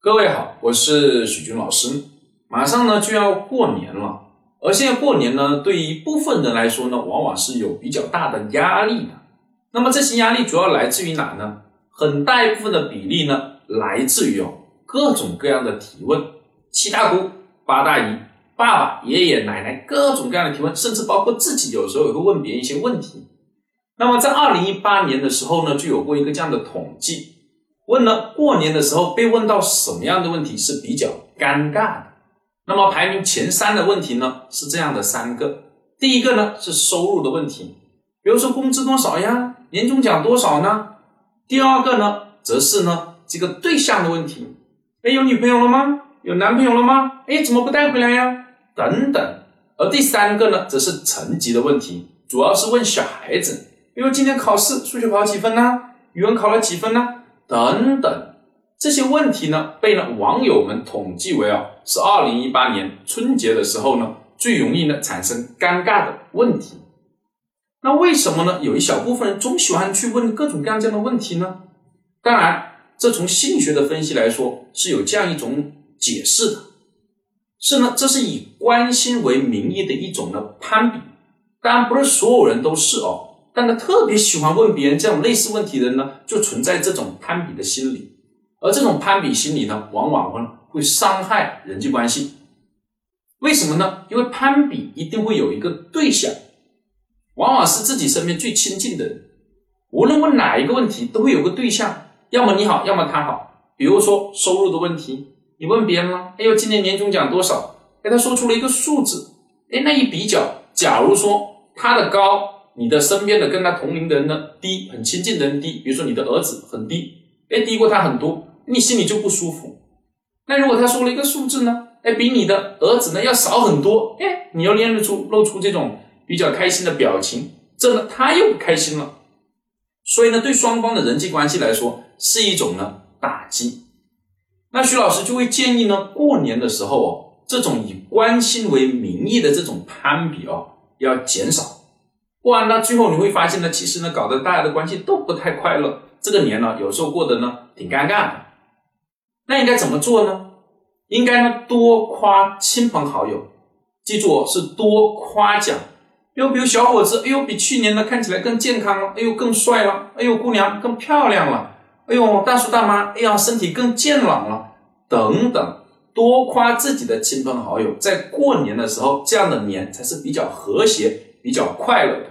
各位好，我是许军老师。马上呢就要过年了，而现在过年呢，对于部分人来说呢，往往是有比较大的压力的。那么这些压力主要来自于哪呢？很大一部分的比例呢，来自于哦各种各样的提问，七大姑八大姨、爸爸、爷爷奶奶各种各样的提问，甚至包括自己有时候也会问别人一些问题。那么在二零一八年的时候呢，就有过一个这样的统计。问了过年的时候被问到什么样的问题是比较尴尬的？那么排名前三的问题呢是这样的三个。第一个呢是收入的问题，比如说工资多少呀，年终奖多少呢？第二个呢则是呢这个对象的问题，哎有女朋友了吗？有男朋友了吗？哎怎么不带回来呀？等等。而第三个呢则是成绩的问题，主要是问小孩子，比如今天考试数学考几分呢？语文考了几分呢？等等，这些问题呢，被呢网友们统计为啊，是二零一八年春节的时候呢，最容易呢产生尴尬的问题。那为什么呢？有一小部分人总喜欢去问各种各样这样的问题呢？当然，这从心理学的分析来说是有这样一种解释的，是呢，这是以关心为名义的一种呢攀比。当然，不是所有人都是哦。但他特别喜欢问别人这样类似问题的人呢，就存在这种攀比的心理，而这种攀比心理呢，往往会会伤害人际关系。为什么呢？因为攀比一定会有一个对象，往往是自己身边最亲近的人。无论问哪一个问题，都会有个对象，要么你好，要么他好。比如说收入的问题，你问别人了，哎呦，今年年终奖多少？哎，他说出了一个数字，哎，那一比较，假如说他的高。你的身边的跟他同龄的人呢低，很亲近的人低，比如说你的儿子很低，哎，低过他很多，你心里就不舒服。那如果他说了一个数字呢，哎，比你的儿子呢要少很多，哎，你又练得出露出这种比较开心的表情，这呢他又不开心了。所以呢，对双方的人际关系来说是一种呢打击。那徐老师就会建议呢，过年的时候哦，这种以关心为名义的这种攀比哦，要减少。不然呢，最后你会发现呢，其实呢，搞得大家的关系都不太快乐。这个年呢，有时候过得呢挺尴尬的。那应该怎么做呢？应该呢多夸亲朋好友，记住哦是多夸奖。又比如小伙子，哎呦，比去年的看起来更健康了，哎呦更帅了，哎呦姑娘更漂亮了，哎呦大叔大妈，哎呀身体更健朗了，等等，多夸自己的亲朋好友，在过年的时候，这样的年才是比较和谐。比较快乐的，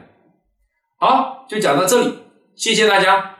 好，就讲到这里，谢谢大家。